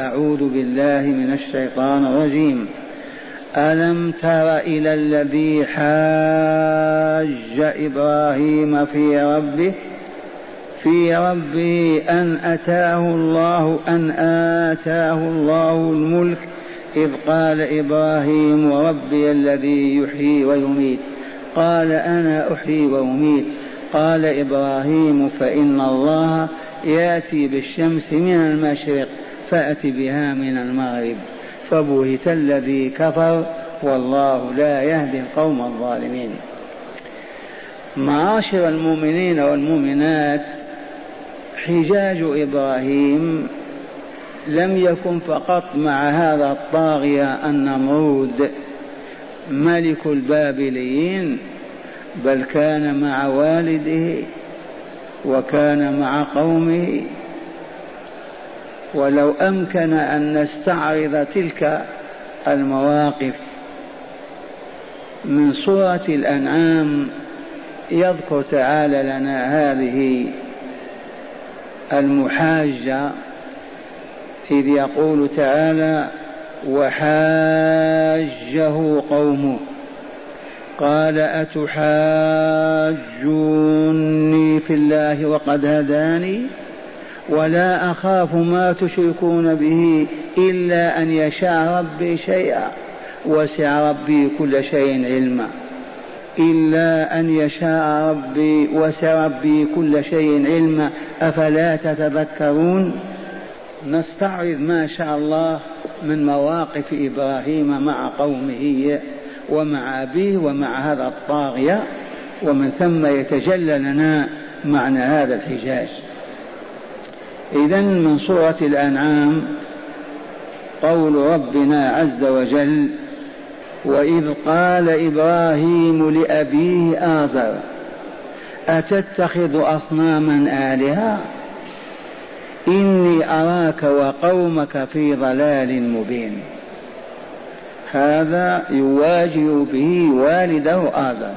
أعوذ بالله من الشيطان الرجيم. ألم تر إلى الذي حاج إبراهيم في ربه؟ في ربه أن أتاه الله أن آتاه الله الملك إذ قال إبراهيم وربي الذي يحيي ويميت. قال أنا أحيي وأميت. قال إبراهيم فإن الله يأتي بالشمس من المشرق. فأت بها من المغرب فبهت الذي كفر والله لا يهدي القوم الظالمين. معاشر المؤمنين والمؤمنات حجاج إبراهيم لم يكن فقط مع هذا الطاغية النمرود ملك البابليين بل كان مع والده وكان مع قومه ولو أمكن أن نستعرض تلك المواقف. من سوره الأنعام يذكر تعالى لنا هذه المحاجة إذ يقول تعالى وحاجه قومه قال أتحاجوني في الله وقد هداني؟ ولا أخاف ما تشركون به إلا أن يشاء ربي شيئا وسع ربي كل شيء علما. إلا أن يشاء ربي وسع ربي كل شيء علما. أفلا تتذكرون؟ نستعرض ما شاء الله من مواقف إبراهيم مع قومه ومع أبيه ومع هذا الطاغية. ومن ثم يتجلى لنا معنى هذا الحجاج. إذا من سورة الأنعام قول ربنا عز وجل وإذ قال إبراهيم لأبيه آزر أتتخذ أصناما آلهة؟ إني أراك وقومك في ضلال مبين. هذا يواجه به والده آزر.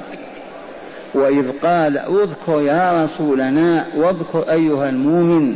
وإذ قال اذكر يا رسولنا واذكر أيها المؤمن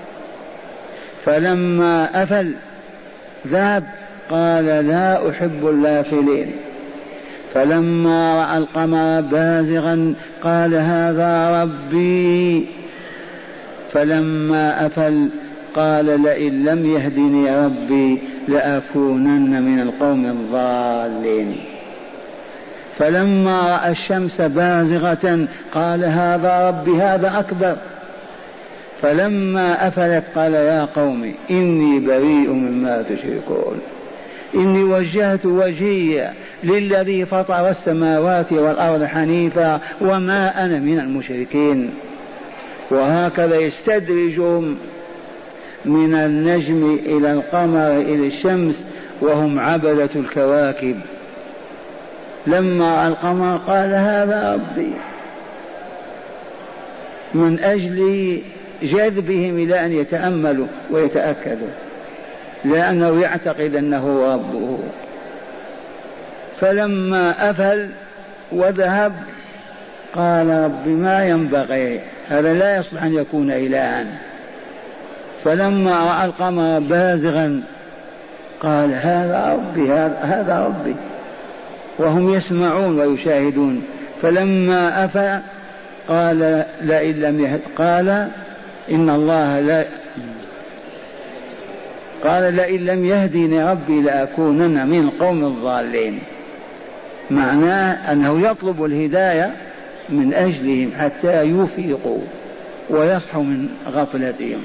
فلما أفل ذهب قال لا أحب اللافلين فلما رأى القمر بازغا قال هذا ربي. فلما أفل قال لئن لم يهدني ربي لأكونن من القوم الضالين. فلما رأى الشمس بازغة قال هذا ربي هذا أكبر. فلما أفلت قال يا قوم إني بريء مما تشركون. إني وجهت وجهي للذي فطر السماوات والأرض حنيفا وما أنا من المشركين. وهكذا يستدرجهم من النجم إلى القمر إلى الشمس وهم عبدة الكواكب. لما القمر قال هذا ربي من أجل جذبهم إلى أن يتأملوا ويتأكدوا لأنه يعتقد أنه ربه. فلما أفل وذهب قال رب ما ينبغي هذا لا يصلح أن يكون إلها. فلما رأى القمر بازغا قال هذا ربي هذا ربي. وهم يسمعون ويشاهدون. فلما أفل قال لئن لم يهد قال إن الله لا قال لئن لم يهدني ربي لأكونن من القوم الضالين. معناه أنه يطلب الهداية من أجلهم حتى يفيقوا ويصحوا من غفلتهم.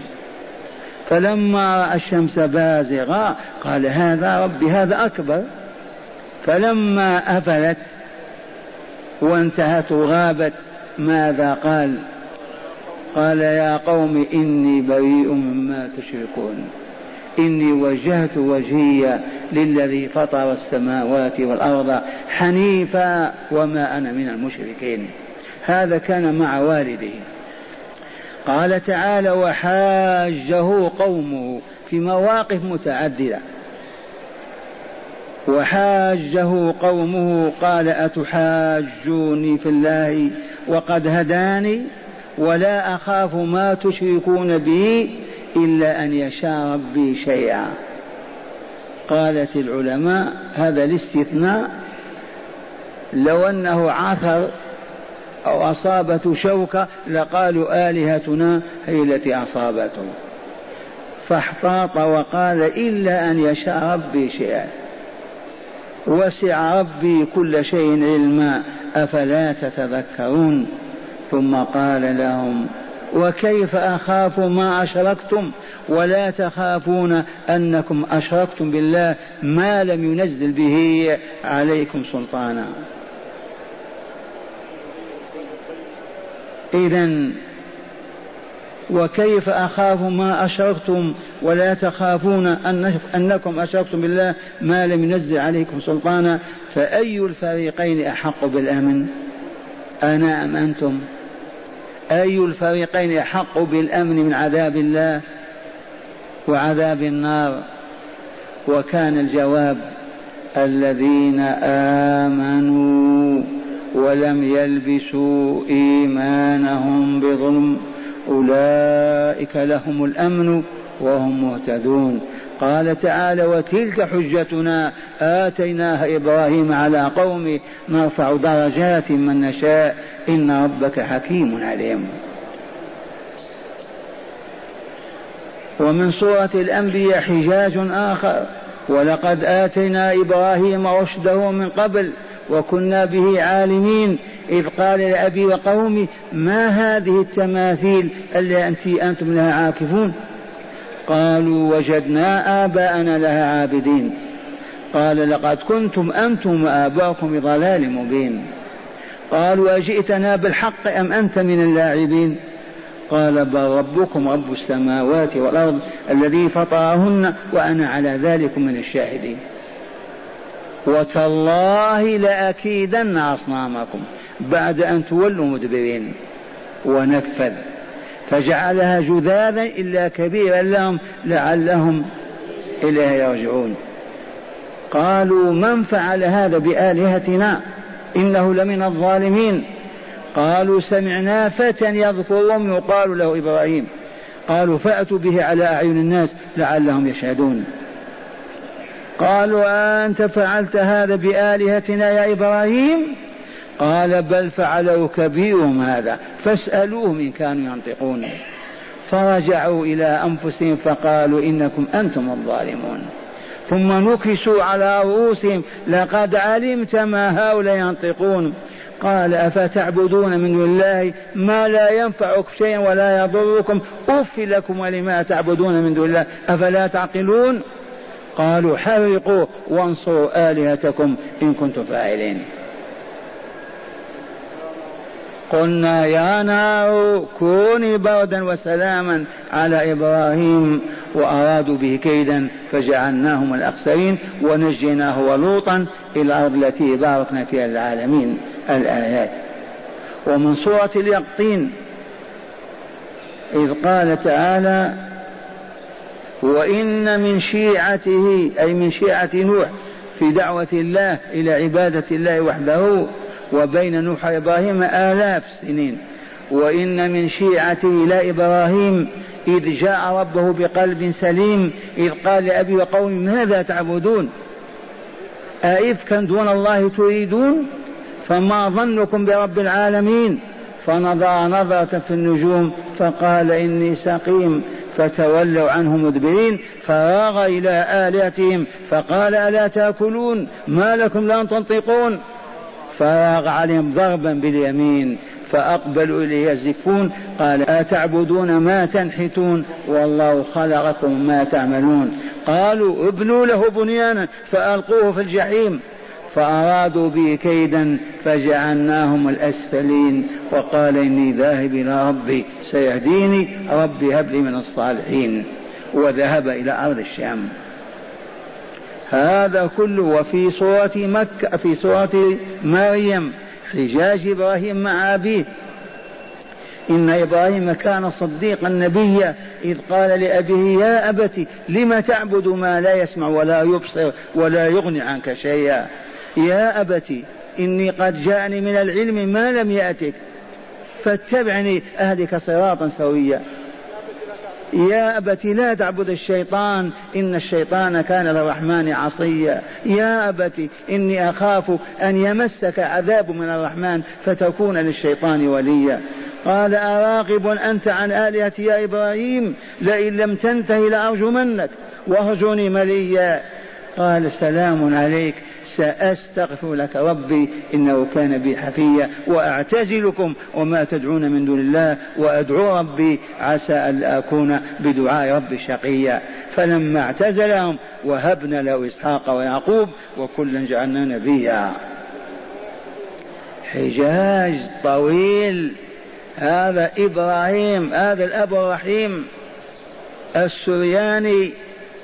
فلما رأى الشمس بازغة قال هذا ربي هذا أكبر. فلما أفلت وانتهت وغابت ماذا قال؟ قال يا قوم إني بريء مما تشركون. إني وجهت وجهي للذي فطر السماوات والأرض حنيفا وما أنا من المشركين. هذا كان مع والده. قال تعالى وحاجه قومه في مواقف متعددة. وحاجه قومه قال أتحاجوني في الله وقد هداني؟ ولا أخاف ما تشركون به إلا أن يشاء ربي شيئا. قالت العلماء هذا الاستثناء لو أنه عثر أو أصابته شوكة لقالوا آلهتنا هي التي أصابته. فاحتاط وقال إلا أن يشاء ربي شيئا. وسع ربي كل شيء علما أفلا تتذكرون؟ ثم قال لهم وكيف أخاف ما أشركتم؟ ولا تخافون أنكم أشركتم بالله ما لم ينزل به عليكم سلطانا. إذا وكيف أخاف ما أشركتم؟ ولا تخافون أنكم أشركتم بالله ما لم ينزل عليكم سلطانا؟ فأي الفريقين أحق بالأمن؟ أنا أم أنتم؟ أي الفريقين أحق بالأمن من عذاب الله وعذاب النار؟ وكان الجواب الذين آمنوا ولم يلبسوا إيمانهم بظلم أولئك لهم الأمن وهم مهتدون. قال تعالى وتلك حجتنا آتيناها إبراهيم على قومه نرفع درجات من نشاء إن ربك حكيم عليم. ومن سورة الأنبياء حجاج آخر ولقد آتينا إبراهيم رشده من قبل وكنا به عالمين إذ قال لأبي وقومي ما هذه التماثيل التي أنتم لها عاكفون؟ قالوا وجدنا آباءنا لها عابدين. قال لقد كنتم أنتم وآباؤكم بضلال مبين. قالوا أجئتنا بالحق أم أنت من اللاعبين؟ قال بل ربكم رب السماوات والأرض الذي فطرهن وأنا على ذلك من الشاهدين. وتالله لأكيدن أصنامكم بعد أن تولوا مدبرين. ونفذ فجعلها جذاذا إلا كبيرا لهم لعلهم إليه يرجعون. قالوا من فعل هذا بآلهتنا؟ إنه لمن الظالمين. قالوا سمعنا فتى يذكرهم يقال له إبراهيم. قالوا فأتوا به على أعين الناس لعلهم يشهدون. قالوا أنت فعلت هذا بآلهتنا يا إبراهيم؟ قال بل فعله كبيرهم هذا فاسألوهم إن كانوا ينطقون. فرجعوا إلى أنفسهم فقالوا إنكم أنتم الظالمون. ثم نكسوا على رؤوسهم لقد علمت ما هؤلاء ينطقون. قال أفتعبدون من دون الله ما لا ينفعك شيئا ولا يضركم؟ أف لكم ولما تعبدون من دون الله أفلا تعقلون؟ قالوا حرقوا وانصروا آلهتكم إن كنتم فاعلين. قلنا يا نار كوني بردا وسلاما على إبراهيم وأرادوا به كيدا فجعلناهم الأخسرين ونجيناه ولوطا إلى الأرض التي باركنا فيها العالمين الآيات. ومن سورة اليقطين إذ قال تعالى وإن من شيعته أي من شيعة نوح في دعوة الله إلى عبادة الله وحده وبين نوح وإبراهيم آلاف سنين. وإن من شيعته إلى إبراهيم إذ جاء ربه بقلب سليم إذ قال لأبي وقوم ماذا تعبدون؟ أئفكا دون الله تريدون؟ فما ظنكم برب العالمين؟ فنظر نظرة في النجوم فقال إني سقيم فتولوا عنه مدبرين فراغ إلى آلهتهم فقال ألا تأكلون؟ ما لكم لا تنطقون؟ فراغ عليهم ضربا باليمين فأقبلوا إليه يزفون قال أتعبدون ما تنحتون؟ والله خلقكم ما تعملون. قالوا ابنوا له بنيانا فألقوه في الجحيم. فأرادوا به كيدا فجعلناهم الأسفلين وقال إني ذاهب إلى ربي سيهديني ربي هب لي من الصالحين. وذهب إلى أرض الشام. هذا كله وفي سورة مكة في سورة مريم. حجاج إبراهيم مع أبيه. إن إبراهيم كان صديقا نبيا إذ قال لأبيه يا أبت لم تعبد ما لا يسمع ولا يبصر ولا يغني عنك شيئا؟ يا أبت إني قد جاءني من العلم ما لم يأتك فاتبعني أهلك صراطا سويا. يا أبت لا تعبد الشيطان إن الشيطان كان للرحمن عصيا. يا أبت إني أخاف أن يمسك عذاب من الرحمن فتكون للشيطان وليا. قال أراغب أنت عن آلهتي يا إبراهيم؟ لئن لم تنته لأرجمنك واهجني مليا. قال سلام عليك. سأستغفر لك ربي إنه كان بي حفيا وأعتزلكم وما تدعون من دون الله وأدعو ربي عسى ألا أكون بدعاء ربي شقيا. فلما اعتزلهم وهبنا له إسحاق ويعقوب وكلا جعلنا نبيا. حجاج طويل. هذا إبراهيم هذا الأب الرحيم السرياني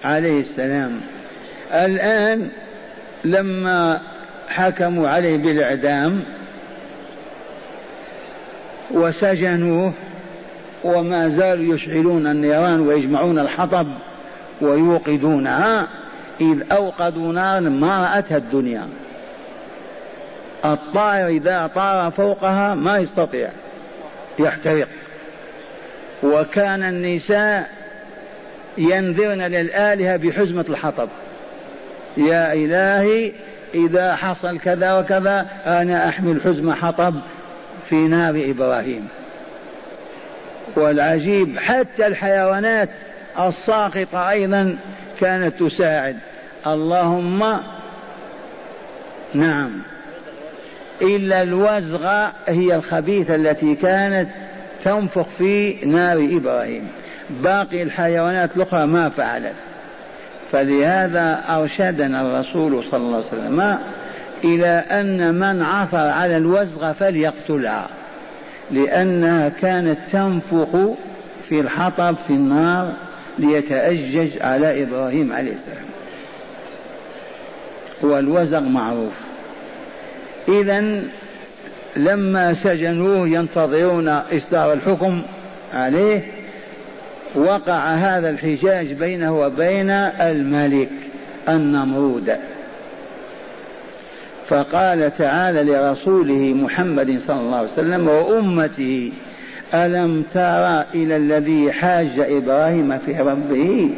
عليه السلام. الآن لما حكموا عليه بالإعدام وسجنوه وما زالوا يشعلون النيران ويجمعون الحطب ويوقدونها إذ أوقدوا نارا ما رأتها الدنيا. الطائر إذا طار فوقها ما يستطيع يحترق. وكان النساء ينذرن للآلهة بحزمة الحطب. يا إلهي إذا حصل كذا وكذا أنا أحمل حزم حطب في نار إبراهيم. والعجيب حتى الحيوانات الساقطة أيضا كانت تساعد. اللهم نعم إلا الوزغة هي الخبيثة التي كانت تنفخ في نار إبراهيم. باقي الحيوانات الأخرى ما فعلت. فلهذا أرشدنا الرسول صلى الله عليه وسلم إلى أن من عثر على الوزغة فليقتلها لأنها كانت تنفخ في الحطب في النار ليتأجج على إبراهيم عليه السلام. والوزغ معروف. إذا لما سجنوه ينتظرون إصدار الحكم عليه وقع هذا الحجاج بينه وبين الملك النمرود. فقال تعالى لرسوله محمد صلى الله عليه وسلم وأمته ألم تر إلى الذي حاج إبراهيم في ربه؟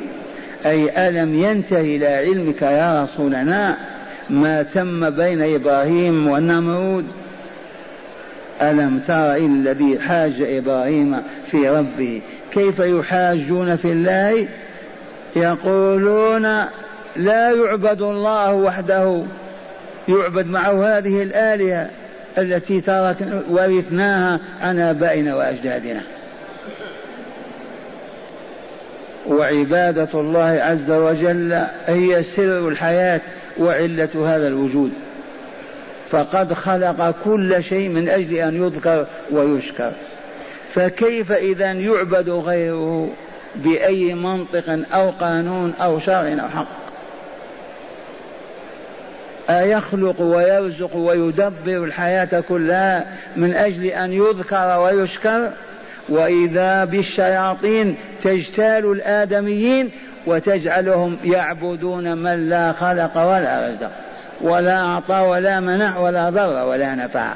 أي ألم ينتهي إلى علمك يا رسولنا ما تم بين إبراهيم والنمرود؟ ألم تر إلى الذي حاج إبراهيم في ربه كيف يحاجون في الله؟ يقولون لا يعبد الله وحده. يعبد معه هذه الآلهة التي ترك ورثناها عن آبائنا وأجدادنا. وعبادة الله عز وجل هي سر الحياة وعلة هذا الوجود. فقد خلق كل شيء من أجل أن يذكر ويشكر. فكيف إذا يعبد غيره بأي منطق أو قانون أو شرع أو حق؟ أيخلق ويرزق ويدبر الحياة كلها من أجل أن يذكر ويشكر؟ وإذا بالشياطين تجتال الآدميين وتجعلهم يعبدون من لا خلق ولا رزق. ولا أعطى ولا منع ولا ضر ولا نفع.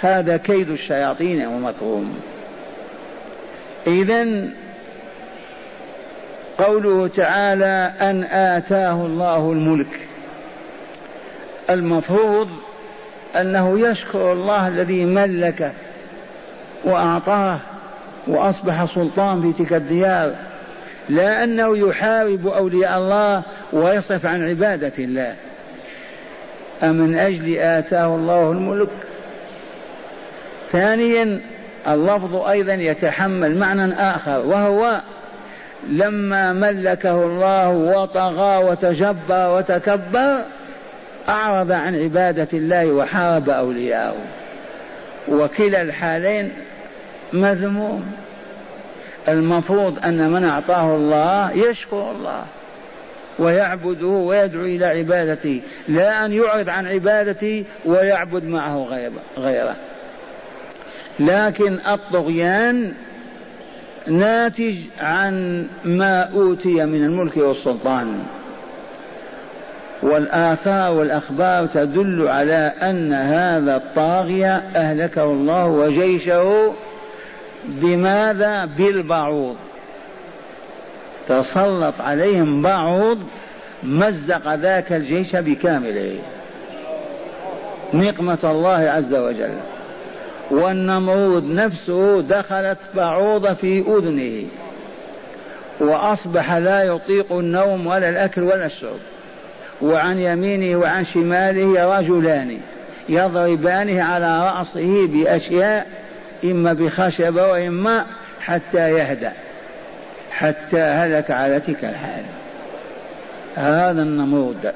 هذا كيد الشياطين ومكروم إذا قوله تعالى أن آتاه الله الملك. المفروض أنه يشكر الله الذي ملكه وأعطاه وأصبح سلطان في تلك الديار لا أنه يحارب أولياء الله ويصرف عن عبادة الله. أمن أجل آتاه الله الملك. ثانيا اللفظ أيضا يتحمل معنى آخر وهو لما ملكه الله وطغى وتجبر وتكبر أعرض عن عبادة الله وحارب أولياءه. وكلا الحالين مذموم. المفروض أن من أعطاه الله يشكر الله. ويعبده ويدعو إلى عبادته لا أن يعرض عن عبادته ويعبد معه غيره. لكن الطغيان ناتج عن ما أوتي من الملك والسلطان. والآثار والأخبار تدل على أن هذا الطاغية أهلكه الله وجيشه بماذا؟ بالبعوض. تسلط عليهم بعوض مزق ذاك الجيش بكامله. نقمة الله عز وجل. والنمرود نفسه دخلت بعوضة في أذنه. وأصبح لا يطيق النوم ولا الأكل ولا الشرب. وعن يمينه وعن شماله رجلان يضربانه على رأسه بأشياء إما بخشبة وإما حتى يهدأ. حتى هلك على تلك الحال. هذا النمرود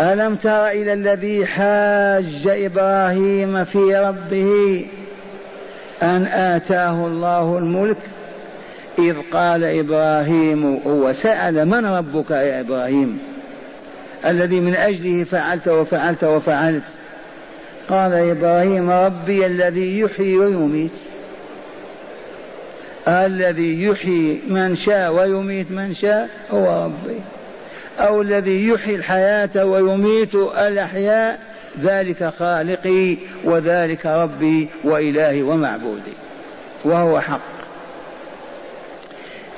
ألم تر إلى الذي حاج إبراهيم في ربه أن آتاه الله الملك؟ إذ قال إبراهيم هو سأل من ربك يا إبراهيم؟ الذي من أجله فعلت وفعلت وفعلت. قال إبراهيم ربي الذي يحيي ويميت. الذي يحيي من شاء ويميت من شاء هو ربي. أو الذي يحيي الحياة ويميت الأحياء ذلك خالقي وذلك ربي وإلهي ومعبودي. وهو حق.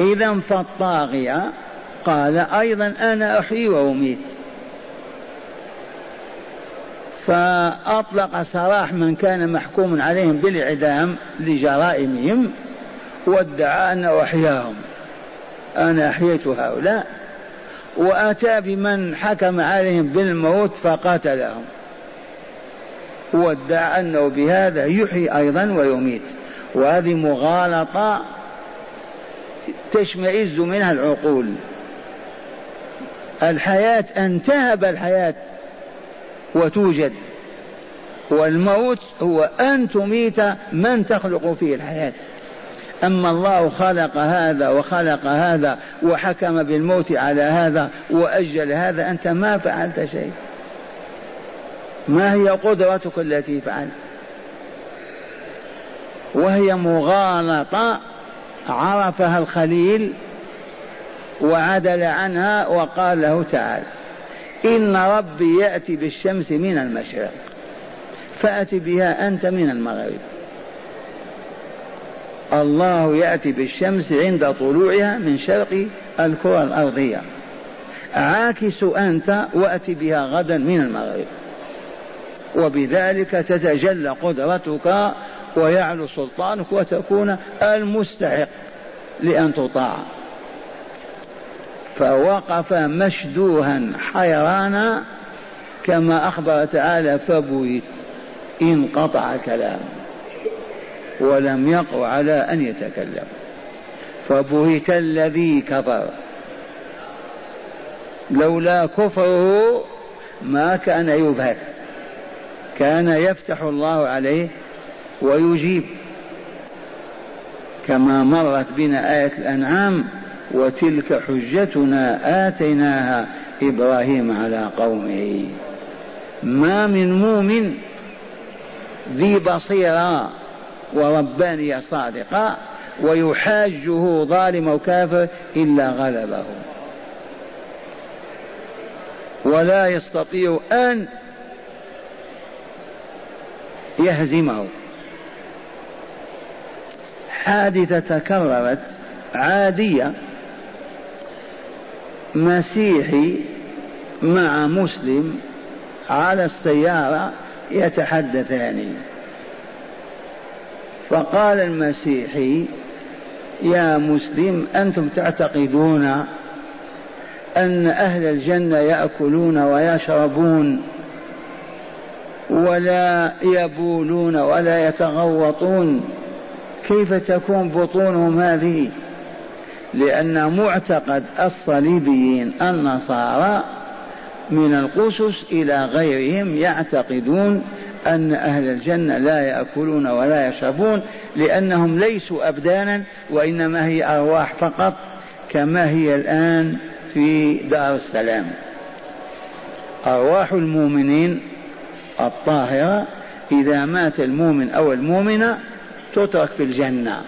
إذا فالطاغية قال أيضا أنا أحيي وأميت. فأطلق سراح من كان محكوم عليهم بالإعدام لجرائمهم. وادعى أنه أحياهم أنا أحييت هؤلاء وأتى بمن حكم عليهم بالموت فقتلهم وادعى أنه بهذا يحيي أيضا ويميت. وهذه مغالطة تشمئز منها العقول. الحياة أن تهب الحياة وتوجد. والموت هو أن تميت من تخلق فيه الحياة. أما الله خلق هذا وخلق هذا وحكم بالموت على هذا وأجل هذا أنت ما فعلت شيء. ما هي قدرتك التي فعلت؟ وهي مغالطة عرفها الخليل وعدل عنها وقال له تعالى إن ربي يأتي بالشمس من المشرق فأت بها أنت من المغرب. الله يأتي بالشمس عند طلوعها من شرق الكرة الأرضية. عاكس أنت وأت بها غدا من المغرب. وبذلك تتجلى قدرتك ويعلو سلطانك وتكون المستحق لأن تطاع. فوقف مشدوها حيرانا كما أخبر تعالى فبويت انقطع الكلام ولم يقع على أن يتكلم. فبهت الذي كفر. لولا كفره ما كان يبهت. كان يفتح الله عليه ويجيب. كما مرت بنا آية الأنعام وتلك حجتنا آتيناها إبراهيم على قومه. ما من مؤمن ذي بصيرة وربانية صادقة ويحاجه ظالم وكافر إلا غلبه. ولا يستطيع أن يهزمه. حادثة تكررت عادية مسيحي مع مسلم على السيارة يتحدثان. فقال المسيحي يا مسلم أنتم تعتقدون أن أهل الجنة يأكلون ويشربون ولا يبولون ولا يتغوطون؟ كيف تكون بطونهم هذه؟ لأن معتقد الصليبيين النصارى من القسس إلى غيرهم يعتقدون أن أهل الجنة لا يأكلون ولا يشربون لأنهم ليسوا أبدانا وإنما هي أرواح فقط كما هي الآن في دار السلام. أرواح المؤمنين الطاهرة إذا مات المؤمن أو المؤمنة تترك في الجنة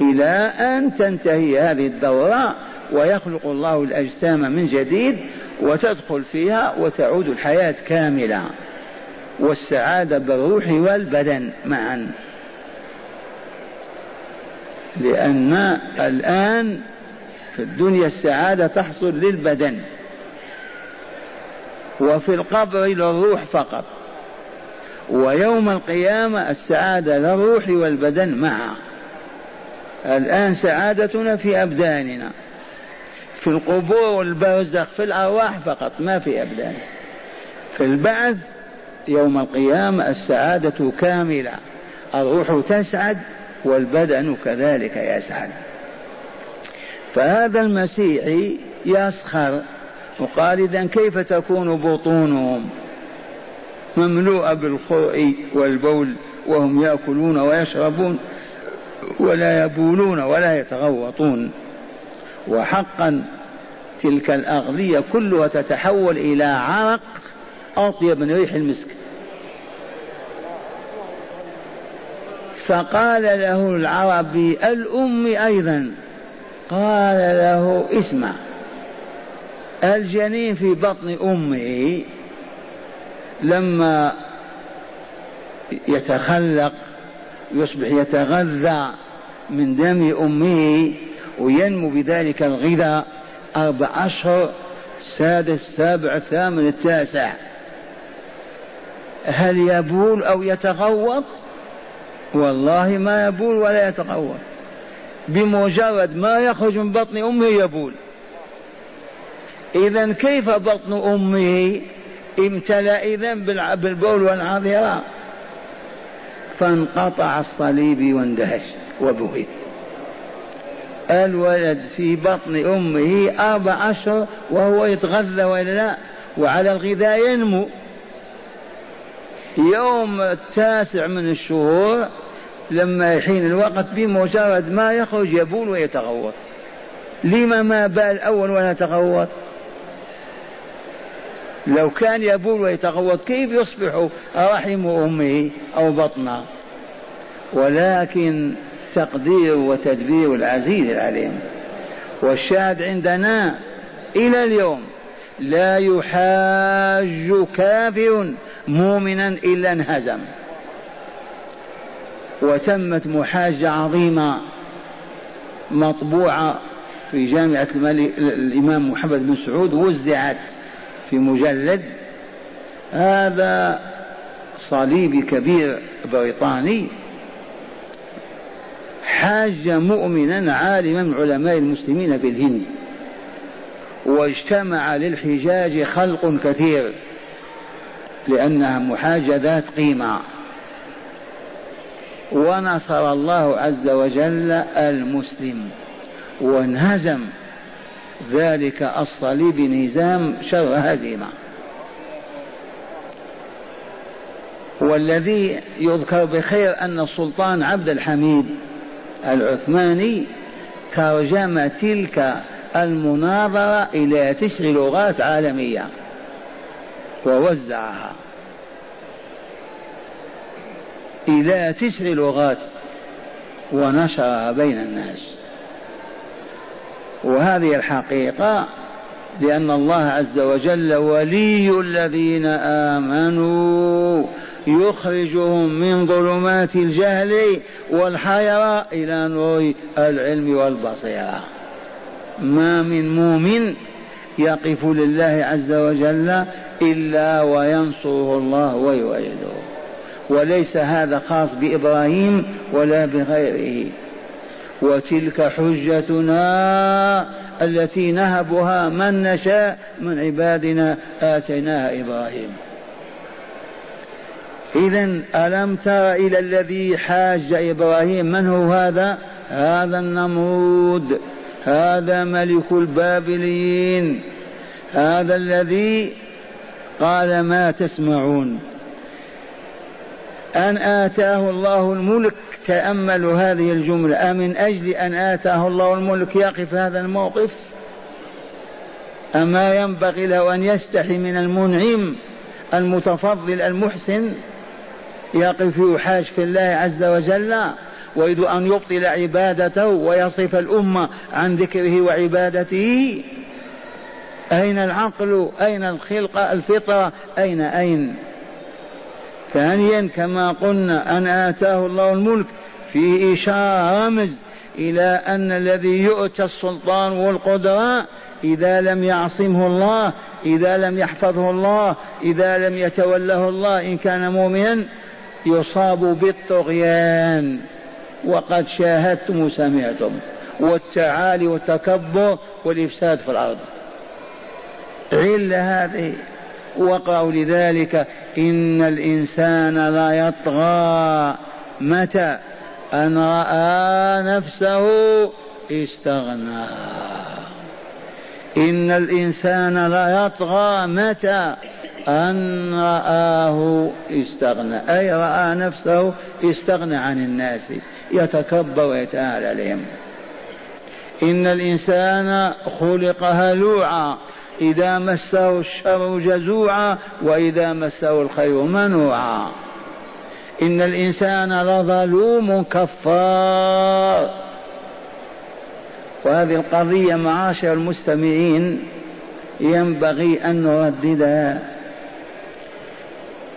إلى أن تنتهي هذه الدورة ويخلق الله الأجسام من جديد وتدخل فيها وتعود الحياة كاملة. والسعادة بالروح والبدن معا. لأن الآن في الدنيا السعادة تحصل للبدن وفي القبر للروح فقط. ويوم القيامة السعادة للروح والبدن معا. الآن سعادتنا في أبداننا. في القبور والبرزخ في الأرواح فقط ما في أبدان. في البعث يوم القيامة السعادة كاملة. الروح تسعد والبدن كذلك يسعد. فهذا المسيحي يسخر وقال إذا كيف تكون بطونهم؟ مملوءة بالخوء والبول وهم يأكلون ويشربون ولا يبولون ولا يتغوطون. وحقا تلك الأغذية كلها تتحول إلى عرق أطيب من ريح المسك. فقال له العربي الأم أيضا. قال له اسمع. الجنين في بطن أمه لما يتخلق يصبح يتغذى من دم أمه وينمو بذلك الغذاء أربع أشهر سادس سابع الثامن التاسع. هل يبول أو يتغوط؟ والله ما يبول ولا يتغوط. بمجرد ما يخرج من بطن أمه يبول. إذا كيف بطن أمه؟ امتلأ إذا بالبول والعذراء. فانقطع الصليب واندهش وبهت. الولد في بطن أمه أربع أشهر وهو يتغذى ولا لا. وعلى الغذاء ينمو. يوم التاسع من الشهور لما يحين الوقت بمجرد ما يخرج يبول ويتغوط. لما ما بال أول ولا تغوط؟ لو كان يبول ويتغوط كيف يصبح رحم أمه أو بطنها ولكن تقدير وتدبير العزيز العليم. والشاهد عندنا إلى اليوم لا يحاج كافر مؤمنا إلا انهزم. وتمت محاجة عظيمة مطبوعة في جامعة الإمام محمد بن سعود وزعت في مجلد. هذا صليبي كبير بريطاني. حاج مؤمنا عالما من علماء المسلمين في الهند. واجتمع للحجاج خلق كثير. لأنها محاجة ذات قيمة. ونصر الله عز وجل المسلم. وانهزم. ذلك الصليب نزام شر هزيمة والذي يذكر بخير أن السلطان عبد الحميد العثماني ترجم تلك المناظرة إلى تسع لغات عالمية. ووزعها. إلى تسع لغات ونشرها بين الناس. وهذه الحقيقة لأن الله عز وجل ولي الذين آمنوا يخرجهم من ظلمات الجهل والحيرة إلى نور العلم والبصيرة. ما من مؤمن يقف لله عز وجل إلا وينصره الله ويؤيده وليس هذا خاص بإبراهيم ولا بغيره. وتلك حجتنا التي نهبها من نشاء من عبادنا آتيناها إبراهيم. إذا ألم تر إلى الذي حاج إبراهيم؟ من هو هذا؟ هذا النمرود. هذا ملك البابليين. هذا الذي قال ما تسمعون. أن آتاه الله الملك تأملوا هذه الجملة. أمن أجل أن آتاه الله الملك يقف هذا الموقف؟ أما ينبغي له أن يستحي من المنعم المتفضل المحسن يقف يحاج في الله عز وجل؟ ويريد أن يبطل عبادته ويصف الأمة عن ذكره وعبادته. أين العقل؟ أين الخلقة الفطرة؟ أين؟ أين؟ ثانيا كما قلنا أن آتاه الله الملك فيه إشارة رمز إلى أن الذي يؤتى السلطان والقدرة إذا لم يعصمه الله إذا لم يحفظه الله إذا لم يتوله الله إن كان مؤمنا يصاب بالطغيان. وقد شاهدتم وسمعتم والتعالي والتكبر والإفساد في الأرض. علة هذه. وقعوا لذلك إن الإنسان لا يطغى متى؟ أن رأى نفسه استغنى. إن الإنسان لا يطغى متى؟ أن رآه استغنى. أي رأى نفسه استغنى عن الناس يتكبر ويتعالى عليهم إن الإنسان خلق هلوعا. إذا مسه الشر جزوعا وإذا مسه الخير منوعا. إن الإنسان لظلوم كفار. وهذه القضية معاشر المستمعين ينبغي أن نرددها.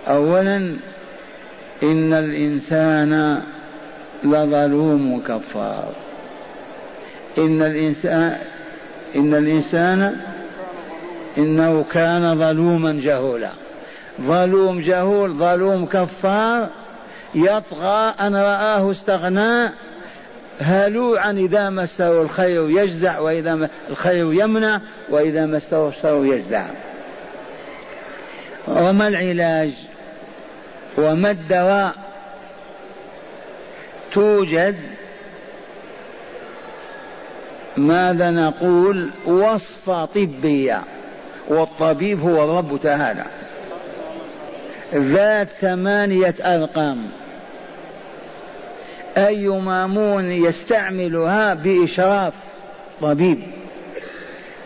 أولا إن الإنسان لظلوم كفار. إن الإنسان إن الإنسان إنه كان ظلوما جهولا. ظلوم جهول ظلوم كفار يطغى أن رآه استغنى هلوعا إذا مسه الخير يجزع وإذا الخير يمنع وإذا مسه الشر يجزع. وما العلاج؟ وما الدواء توجد؟ ماذا نقول؟ وصفة طبية والطبيب هو الرب تعالى. ذات ثمانية أرقام. أي مامون يستعملها بإشراف طبيب؟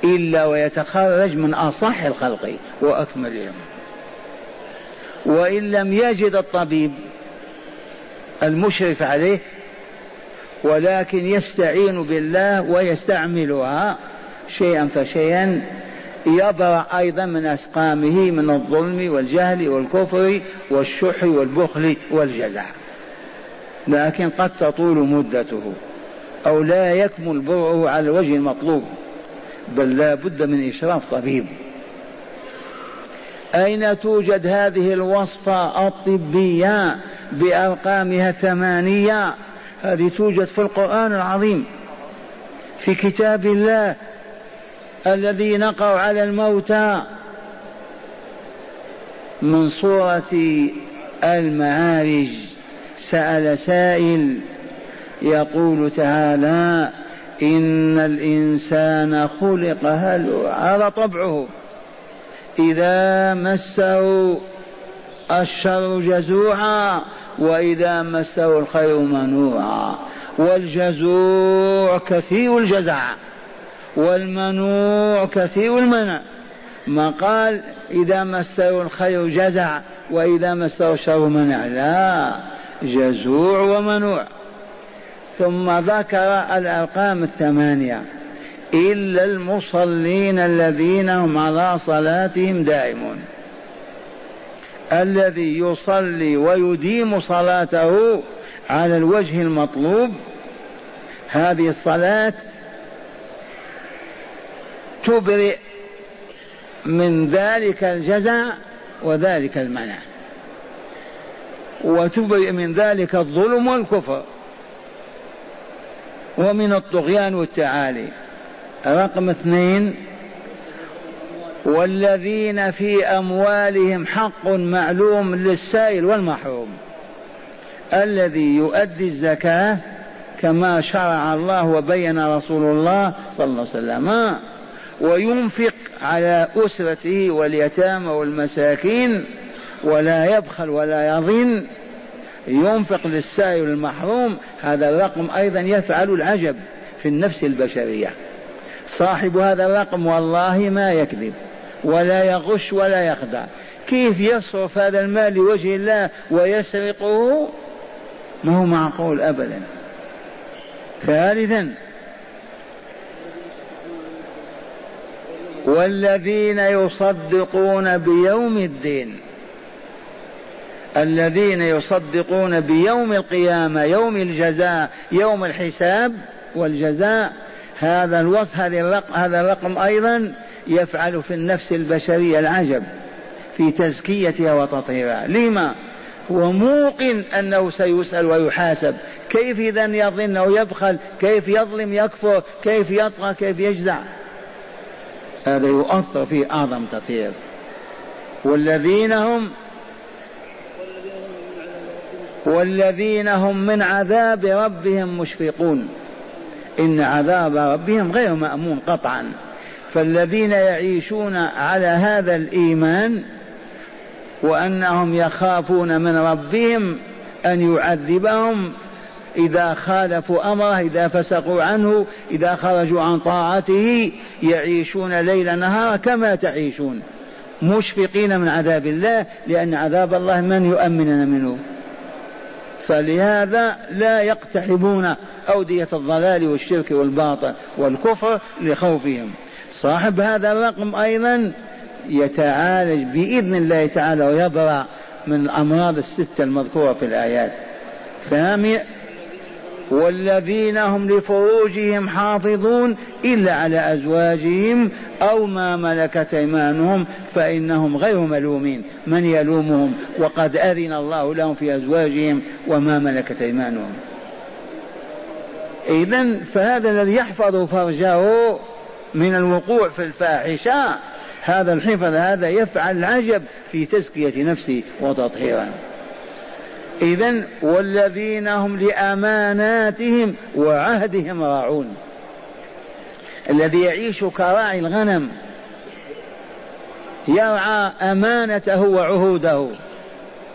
إلا ويتخرج من أصح الخلق وأكملهم. وإن لم يجد الطبيب المشرف عليه ولكن يستعين بالله ويستعملها شيئا فشيئا يبرأ أيضا من أسقامه من الظلم والجهل والكفر والشح والبخل والجزع. لكن قد تطول مدته أو لا يكمل برعه على الوجه المطلوب بل لا بد من إشراف طبيب. أين توجد هذه الوصفة الطبية بأرقامها الثمانية هذه توجد في القرآن العظيم في كتاب الله الذي نقع على الموتى من صورة المعارج. سأل سائل يقول تعالى إن الإنسان خلق هلوعا هذا طبعه؟ إذا مسه الشر جزوعا وإذا مسه الخير منوعا. والجزوع كثير الجزع والمنوع كثير المنع. ما قال إذا مسه الخير جزع وإذا مسه الشر منع لا. جزوع ومنوع. ثم ذكر الأرقام الثمانية. إلا المصلين الذين هم على صلاتهم دائمون. الذي يصلي ويديم صلاته على الوجه المطلوب هذه الصلاة تبرئ من ذلك الجزع وذلك المنع وتبرئ من ذلك الظلم والكفر ومن الطغيان والتعالي. رقم اثنين والذين في أموالهم حق معلوم للسائل والمحروم. الذي يؤدي الزكاة كما شرع الله وبين رسول الله صلى الله عليه وسلم وينفق على أسرته واليتامى والمساكين ولا يبخل ولا يظن ينفق للسائل المحروم. هذا الرقم أيضا يفعل العجب في النفس البشرية. صاحب هذا الرقم والله ما يكذب ولا يغش ولا يخدع. كيف يصرف هذا المال لوجه الله ويسرقه؟ ما هو معقول أبدا. ثالثا والذين يصدقون بيوم الدين. الذين يصدقون بيوم القيامة يوم الجزاء يوم الحساب والجزاء. هذا الوصف هذا الرقم, هذا الرقم أيضا يفعل في النفس البشرية العجب في تزكيتها وتطهيرها. لما؟ هو موقن أنه سيسأل ويحاسب. كيف إذا يظن أو يبخل؟ كيف يظلم يكفر؟ كيف يطغى؟ كيف يجزع؟ هذا يؤثر في أعظم تطهير. والذين هم والذين هم من عذاب ربهم مشفقون. إن عذاب ربهم غير مأمون قطعا. فالذين يعيشون على هذا الإيمان وأنهم يخافون من ربهم أن يعذبهم إذا خالفوا أمره إذا فسقوا عنه إذا خرجوا عن طاعته يعيشون ليل نهار كما تعيشون مشفقين من عذاب الله لأن عذاب الله من يؤمننا منه. فلهذا لا يقتحمون أودية الضلال والشرك والباطل والكفر لخوفهم. صاحب هذا الرقم أيضا يتعالج بإذن الله تعالى ويبرأ من الأمراض الستة المذكورة في الآيات. والذين هم لفروجهم حافظون إلا على أزواجهم أو ما ملكت أيمانهم فإنهم غير ملومين. من يلومهم؟ وقد أذن الله لهم في أزواجهم وما ملكت أيمانهم. إذا فهذا الذي يحفظ فرجه من الوقوع في الفاحشة هذا الحفظ هذا يفعل العجب في تزكية نفسه وتطهيرها إذا والذين هم لأماناتهم وعهدهم راعون. الذي يعيش كراعي الغنم يرعى أمانته وعهوده.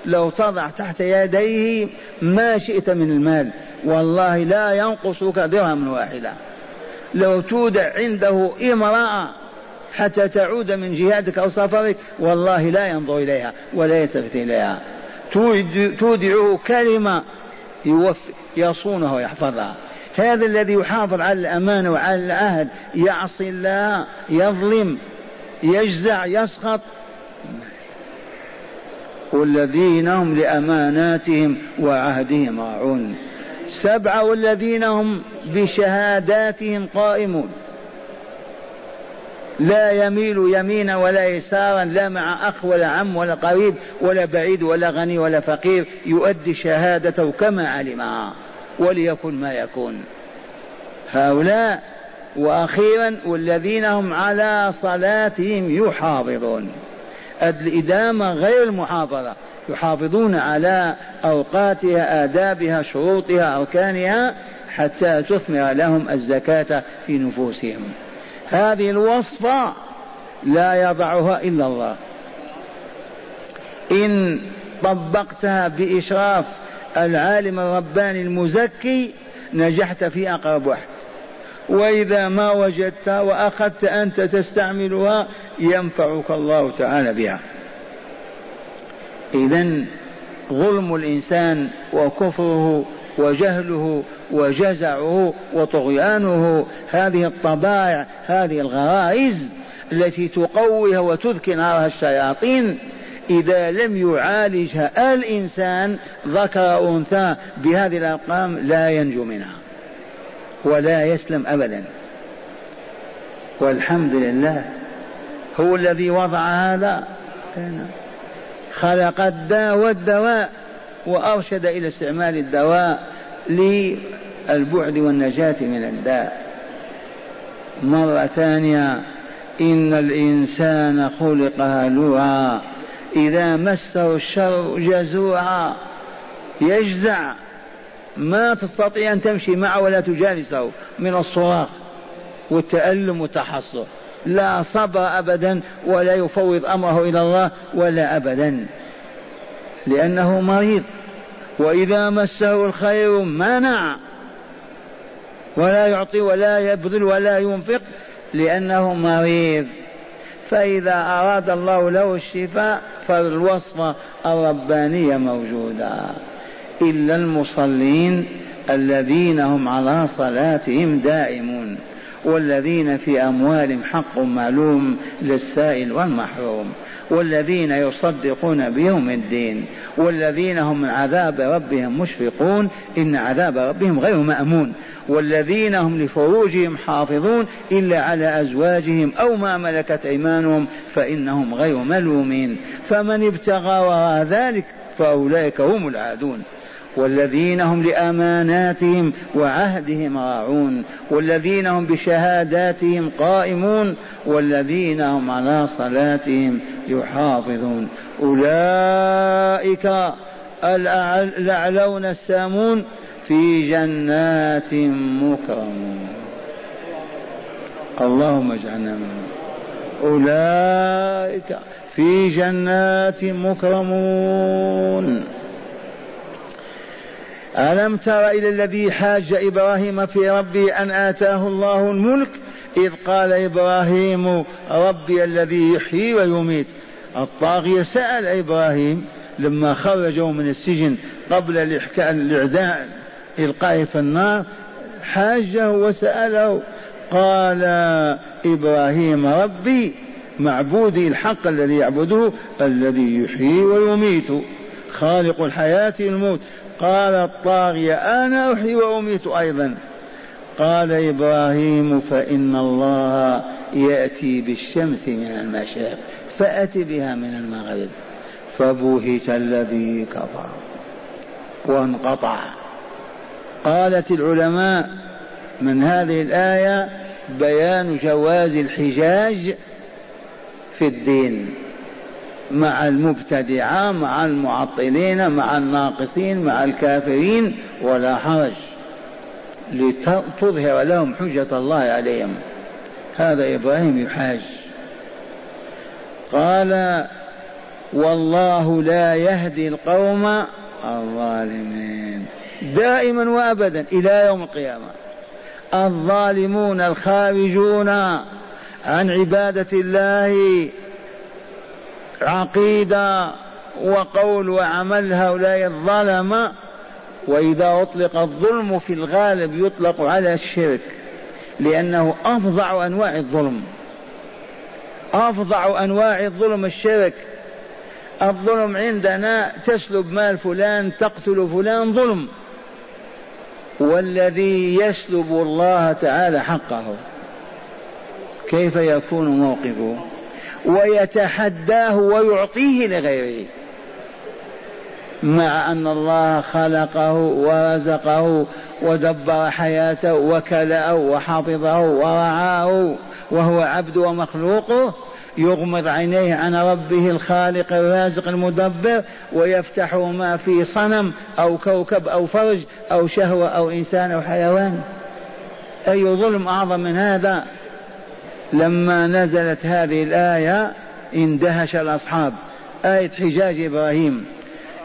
لو تضع تحت يديه ما شئت من المال والله لا ينقصك درهم واحدة. لو تودع عنده امرأة حتى تعود من جهادك أو سفرك والله لا ينظر إليها ولا يلتفت إليها. تودعه كلمة يصونها ويحفظها. هذا الذي يحافظ على الأمانة وعلى العهد. يعصي الله يظلم يجزع يسخط. والذين هم لأماناتهم وعهدهم راعون. سبعة والذين هم بشهاداتهم قائمون. لا يميل يمينا ولا يسارا لا مع أخ ولا عم ولا قريب ولا بعيد ولا غني ولا فقير يؤدي شهادته كما علمها وليكن ما يكون. هؤلاء وأخيرا والذين هم على صلاتهم يحافظون. الإدامة غير المحافظة يحافظون على أوقاتها آدابها شروطها أركانها حتى تثمر لهم الزكاة في نفوسهم. هذه الوصفة لا يضعها إلا الله. إن طبقتها بإشراف العالم الرباني المزكي نجحت في أقرب واحد وإذا ما وجدتها وأخذت أنت تستعملها ينفعك الله تعالى بها. إذا ظلم الإنسان وكفره وجهله وجزعه وطغيانه. هذه الطبائع هذه الغرائز التي تقويها وتذكي نارها الشياطين إذا لم يعالجها الإنسان ذكر أنثى بهذه الأرقام لا ينجو منها ولا يسلم أبدا. والحمد لله هو الذي وضع هذا. خلق الداء والدواء وأرشد إلى استعمال الدواء. للبعد والنجاة من الداء. مرة ثانية إن الإنسان خلق هلوعا إذا مسه الشر جزوعا. يجزع. ما تستطيع أن تمشي معه ولا تجالسه من الصراخ والتألم والتحصر. لا صبر أبدا ولا يفوض أمره إلى الله ولا أبدا. لأنه مريض. وإذا مسه الخير منع. ولا يعطي ولا يبذل ولا ينفق لأنه مريض. فإذا أراد الله له الشفاء فالوصفة الربانية موجودة إلا المصلين الذين هم على صلاتهم دائمون. والذين في أموالهم حق معلوم للسائل والمحروم والذين يصدقون بيوم الدين والذين هم من عذاب ربهم مشفقون إن عذاب ربهم غير مأمون والذين هم لفروجهم حافظون إلا على أزواجهم أو ما ملكت أيمانهم فإنهم غير ملومين فمن ابتغى وراء ذلك فأولئك هم العادون. والذين هم لأماناتهم وعهدهم راعون والذين هم بشهاداتهم قائمون والذين هم على صلاتهم يحافظون. أولئك الأعلون السامون في جنات مكرمون. اللهم اجعلنا منهم. أولئك في جنات مكرمون. ألم تر إلى الذي حاج إبراهيم في ربه أن آتاه الله الملك؟ إذ قال إبراهيم ربي الذي يحيي ويميت. الطاغية سأل إبراهيم لما خرجوا من السجن قبل الإعداء إلقائه في النار حاجة وسأله. قال إبراهيم ربي معبودي الحق الذي يعبده الذي يحيي ويميت. خالق الحياة الموت. قال الطاغية أنا أحيي وأميت أيضا. قال إبراهيم فإن الله يأتي بالشمس من المشرق فأت بها من المغرب. فبهت الذي كفر وانقطع. قالت العلماء من هذه الآية بيان جواز الحجاج في الدين. مع المبتدعة مع المعطلين مع الناقصين مع الكافرين ولا حرج. لتظهر لهم حجة الله عليهم. هذا إبراهيم يحاج. قال والله لا يهدي القوم الظالمين. دائما وابدا إلى يوم القيامة. الظالمون الخارجون عن عبادة الله عقيدة وقول وعمل هؤلاء الظلمه وإذا أطلق الظلم في الغالب يطلق على الشرك لأنه أفظع أنواع الظلم. أفظع أنواع الظلم الشرك. الظلم عندنا تسلب مال فلان تقتل فلان ظلم. والذي يسلب الله تعالى حقه. كيف يكون موقفه؟ ويتحداه ويعطيه لغيره. مع أن الله خلقه ورزقه ودبر حياته وكلأه وحفظه ورعاه وهو عبد ومخلوقه يغمض عينيه عن ربه الخالق الرازق المدبر ويفتح ما في صنم أو كوكب أو فرج أو شهوة أو إنسان أو حيوان. أي ظلم أعظم من هذا؟ لما نزلت هذه الآية اندهش الأصحاب آية حجاج إبراهيم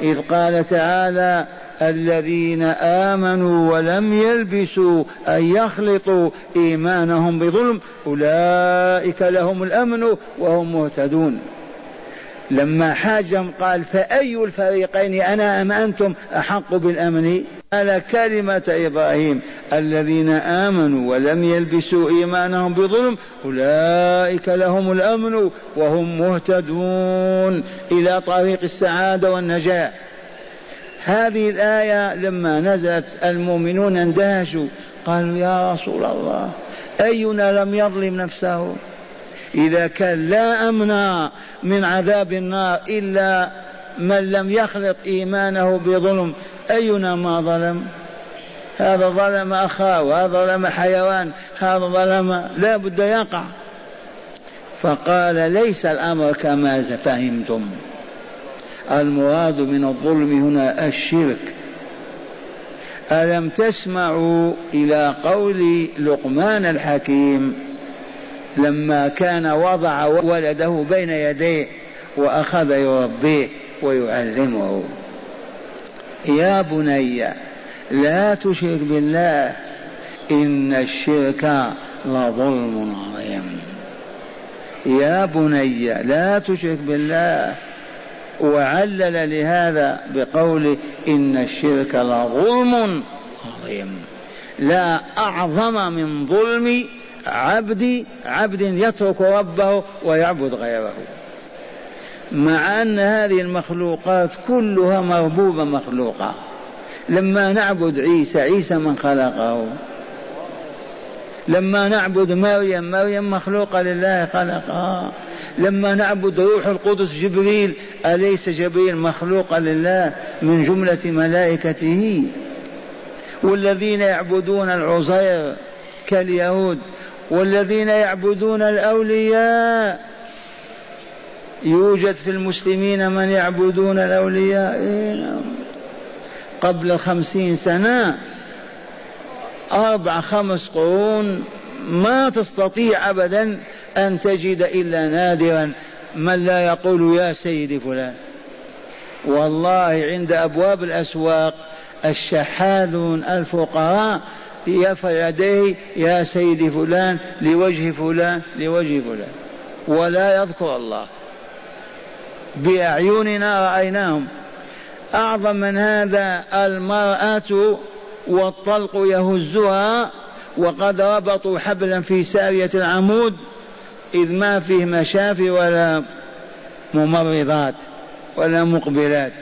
إذ قال تعالى الذين آمنوا ولم يلبسوا أن يخلطوا إيمانهم بظلم أولئك لهم الأمن وهم مهتدون. لما حاجهم قال فأي الفريقين أنا أم أنتم أحق بالأمن؟ على كلمة إبراهيم الذين آمنوا ولم يلبسوا إيمانهم بظلم أولئك لهم الأمن وهم مهتدون إلى طريق السعادة والنجاة. هذه الآية لما نزلت المؤمنون اندهشوا. قالوا يا رسول الله أينا لم يظلم نفسه؟ إذا كان لا أمن من عذاب النار إلا من لم يخلط إيمانه بظلم أينا ما ظلم؟ هذا ظلم أخاه وهذا ظلم حيوان هذا ظلم لا بد يقع. فقال ليس الأمر كما فهمتم. المراد من الظلم هنا الشرك. ألم تسمعوا إلى قول لقمان الحكيم؟ لما كان وضع ولده بين يديه وأخذ يربيه ويعلمه. يا بني لا تشرك بالله إن الشرك لظلم عظيم. يا بني لا تشرك بالله. وعلل لهذا بقول إن الشرك لظلم عظيم. لا أعظم من ظلم عبد عبد يترك ربه ويعبد غيره. مع أن هذه المخلوقات كلها مربوبة مخلوقة. لما نعبد عيسى عيسى من خلقه؟ لما نعبد مريم مريم مخلوقة لله خلقها. لما نعبد روح القدس جبريل أليس جبريل مخلوقا لله من جملة ملائكته؟ والذين يعبدون العزير كاليهود والذين يعبدون الأولياء يوجد في المسلمين من يعبدون الأولياء قبل خمسين سنة أربع خمس قرون ما تستطيع أبدا أن تجد إلا نادرا من لا يقول يا سيدي فلان. والله عند أبواب الأسواق الشحاذون الفقراء يرفع يديه يا سيدي فلان لوجه فلان لوجه فلان ولا يذكر الله. بأعيننا رأيناهم. أعظم من هذا المرأة والطلق يهزها وقد ربطوا حبلا في سارية العمود إذ ما فيه مشافي ولا ممرضات ولا مقبلات.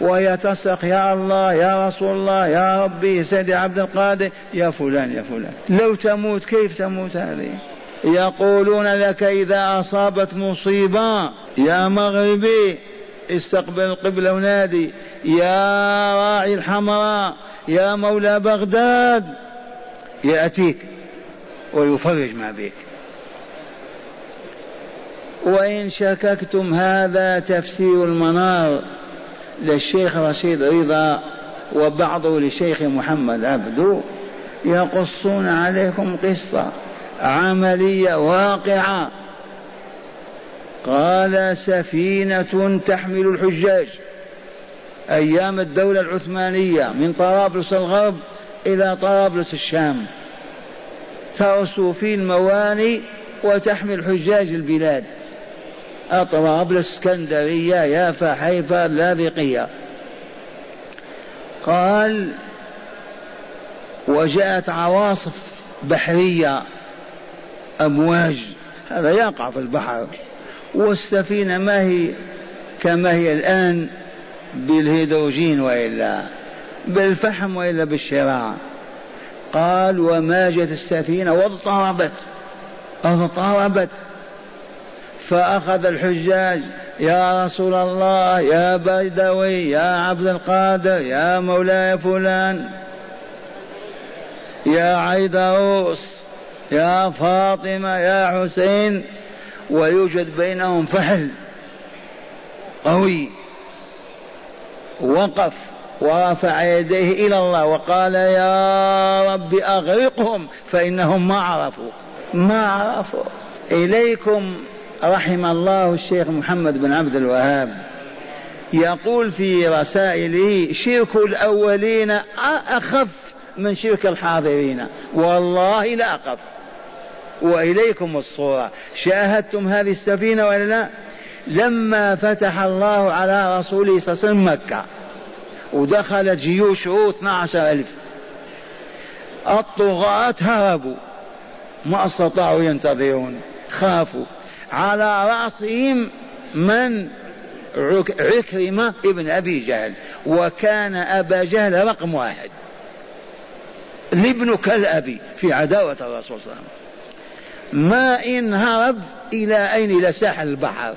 وهي تصرخ يا الله يا رسول الله يا ربي سيدي عبد القادر يا فلان يا فلان. لو تموت كيف تموت هذه؟ يقولون لك إذا أصابت مصيبة يا مغربي استقبل القبلة ونادي يا راعي الحمراء يا مولى بغداد يأتيك ويفرج ما بك وإن شككتم هذا تفسير المنار للشيخ رشيد رضا وبعضه للشيخ محمد عبدو يقصون عليكم قصة. عملية واقعة. قال سفينة تحمل الحجاج. أيام الدولة العثمانية من طرابلس الغرب إلى طرابلس الشام. ترسو في المواني وتحمل حجاج البلاد. طرابلس اسكندرية يافا حيفا لاذقية قال وجاءت عواصف بحرية. أمواج. هذا يقع في البحر. والسفينة ما هي كما هي الآن بالهيدروجين وإلا بالفحم وإلا بالشراع. قال وما جت السفينة واضطربت. اضطربت. فأخذ الحجاج يا رسول الله يا بدوي يا عبد القادر يا مولاي فلان يا عيدروس يا فاطمة يا حسين ويوجد بينهم فحل قوي. وقف ورفع يديه إلى الله وقال يا رب أغرقهم فإنهم ما عرفوا ما عرفوا. إليكم رحم الله الشيخ محمد بن عبد الوهاب. يقول في رسائله شرك الأولين أخف من شرك الحاضرين. والله لا أخف وإليكم الصورة. شاهدتم هذه السفينة ولا لا؟ لما فتح الله على رسوله صلى الله عليه وسلم مكة ودخلت جيوشه 12 ألف. الطغاة هربوا. ما استطاعوا ينتظرون. خافوا. على رأسهم من؟ عكرمة ابن أبي جهل. وكان أبا جهل رقم واحد. الابن كالأبي في عداوة الرسول صلى الله عليه وسلم. ما إن هرب إلى أين؟ إلى ساحل البحر.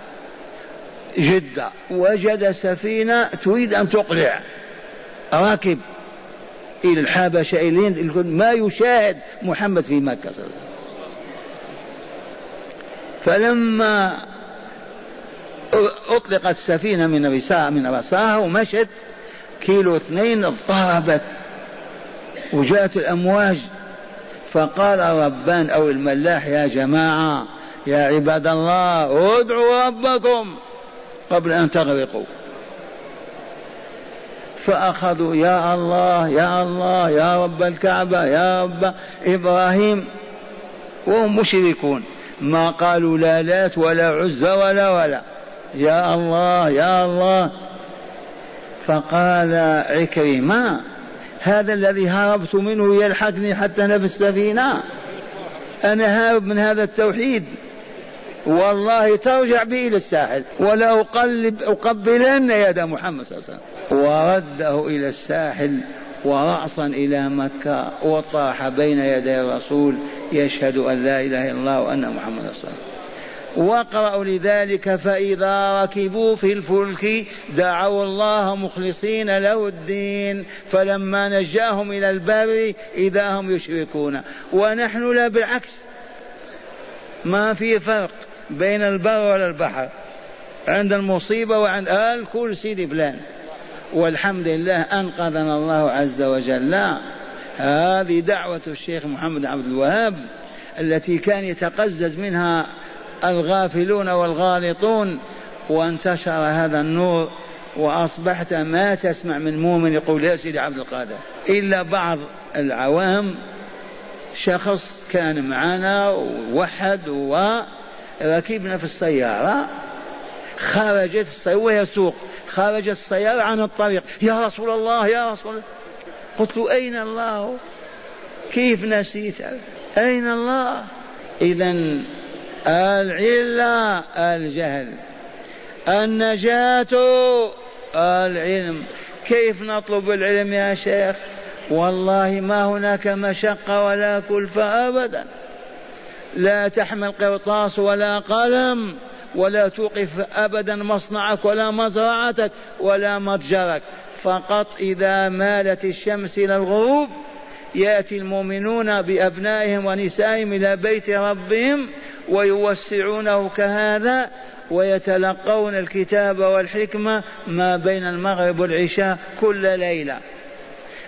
جدة. وجد سفينة تريد أن تقلع. راكب إلى الحبشة إلى ما يشاهد محمد في مكة صلى الله عليه وسلم. فلما أطلقت السفينة من رساء من رساها ومشت كيلو اثنين اضطربت. وجاءت الأمواج فقال ربان أو الملاح يا جماعة يا عباد الله ادعوا ربكم قبل أن تغرقوا. فأخذوا يا الله يا الله يا رب الكعبة يا رب إبراهيم وهم مشركون. ما قالوا لا لات ولا عزى ولا ولا. يا الله يا الله. فقال عكرمة هذا الذي هربت منه يلحقني حتى أنا في السفينة أنا هارب من هذا التوحيد. والله ترجع بي إلى الساحل. ولا أقلب أقبلن يد محمد صلى الله عليه وسلم. ورده إلى الساحل ورأسا إلى مكة وطاح بين يدي الرسول يشهد أن لا إله إلا الله وأن محمد صلى الله عليه وسلم. واقرأوا لذلك فإذا ركبوا في الفلك دعوا الله مخلصين له الدين فلما نجاهم إلى البر إذا هم يشركون. ونحن لا بالعكس. ما في فرق بين البر والبحر عند المصيبة وعند الكل سيدي فلان والحمد لله أنقذنا الله عز وجل. هذه دعوة الشيخ محمد عبد الوهاب التي كان يتقزز منها الغافلون والغالطون وانتشر هذا النور وأصبحت ما تسمع من مؤمن يقول يا سيدي عبد القادر. إلا بعض العوام شخص كان معنا ووحد وركبنا في السيارة خرجت السيارة ويسوق خرجت السيارة عن الطريق. يا رسول الله يا رسول الله. قلت له أين الله؟ كيف نسيت؟ أين الله؟ إذا العلة الجهل. النجاة العلم. كيف نطلب العلم يا شيخ؟ والله ما هناك مشقة ولا كلفة أبدا. لا تحمل قرطاس ولا قلم ولا توقف أبدا مصنعك ولا مزرعتك ولا متجرك. فقط إذا مالت الشمس إلى الغروب يأتي المؤمنون بأبنائهم ونسائهم إلى بيت ربهم ويوسعونه كهذا ويتلقون الكتاب والحكمة ما بين المغرب والعشاء كل ليلة.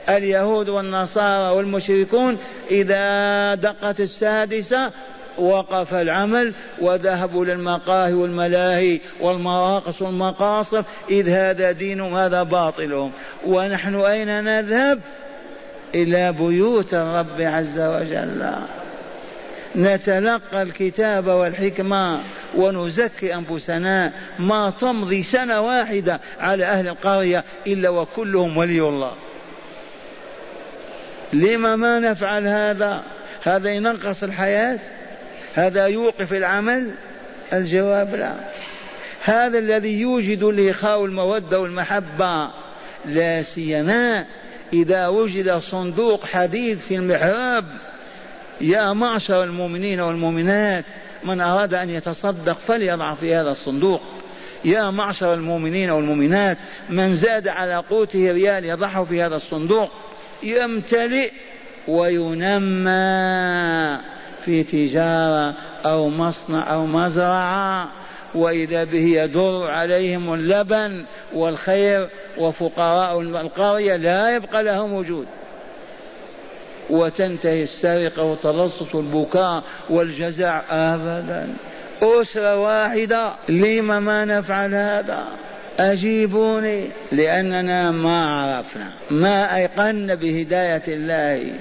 اليهود والنصارى والمشركون إذا دقت السادسة وقف العمل وذهبوا للمقاهي والملاهي والمراقص والمقاصف إذ هذا دينهم هذا باطلهم. ونحن أين نذهب؟ إلى بيوت الرب عز وجل. نتلقى الكتاب والحكمة ونزكي أنفسنا ما تمضي سنة واحدة على أهل القرية إلا وكلهم ولي الله. لما ما نفعل هذا؟ هذا ينقص الحياة؟ هذا يوقف العمل؟ الجواب لا. هذا الذي يوجد الإخاء والمودة والمحبة لا سيما إذا وجد صندوق حديد في المحراب يا معشر المؤمنين والمؤمنات من أراد أن يتصدق فليضع في هذا الصندوق. يا معشر المؤمنين والمؤمنات من زاد على قوته ريال يضعه في هذا الصندوق يمتلئ وينمى في تجارة أو مصنع أو مزرعة. وإذا به يدور عليهم اللبن والخير وفقراء القرية لا يبقى لهم وجود. وتنتهي السرقة والتلصص والبكاء والجزع أبدا. أسرة واحدة لم ما نفعل هذا؟ أجيبوني لأننا ما عرفنا ما أيقنا بهداية الله.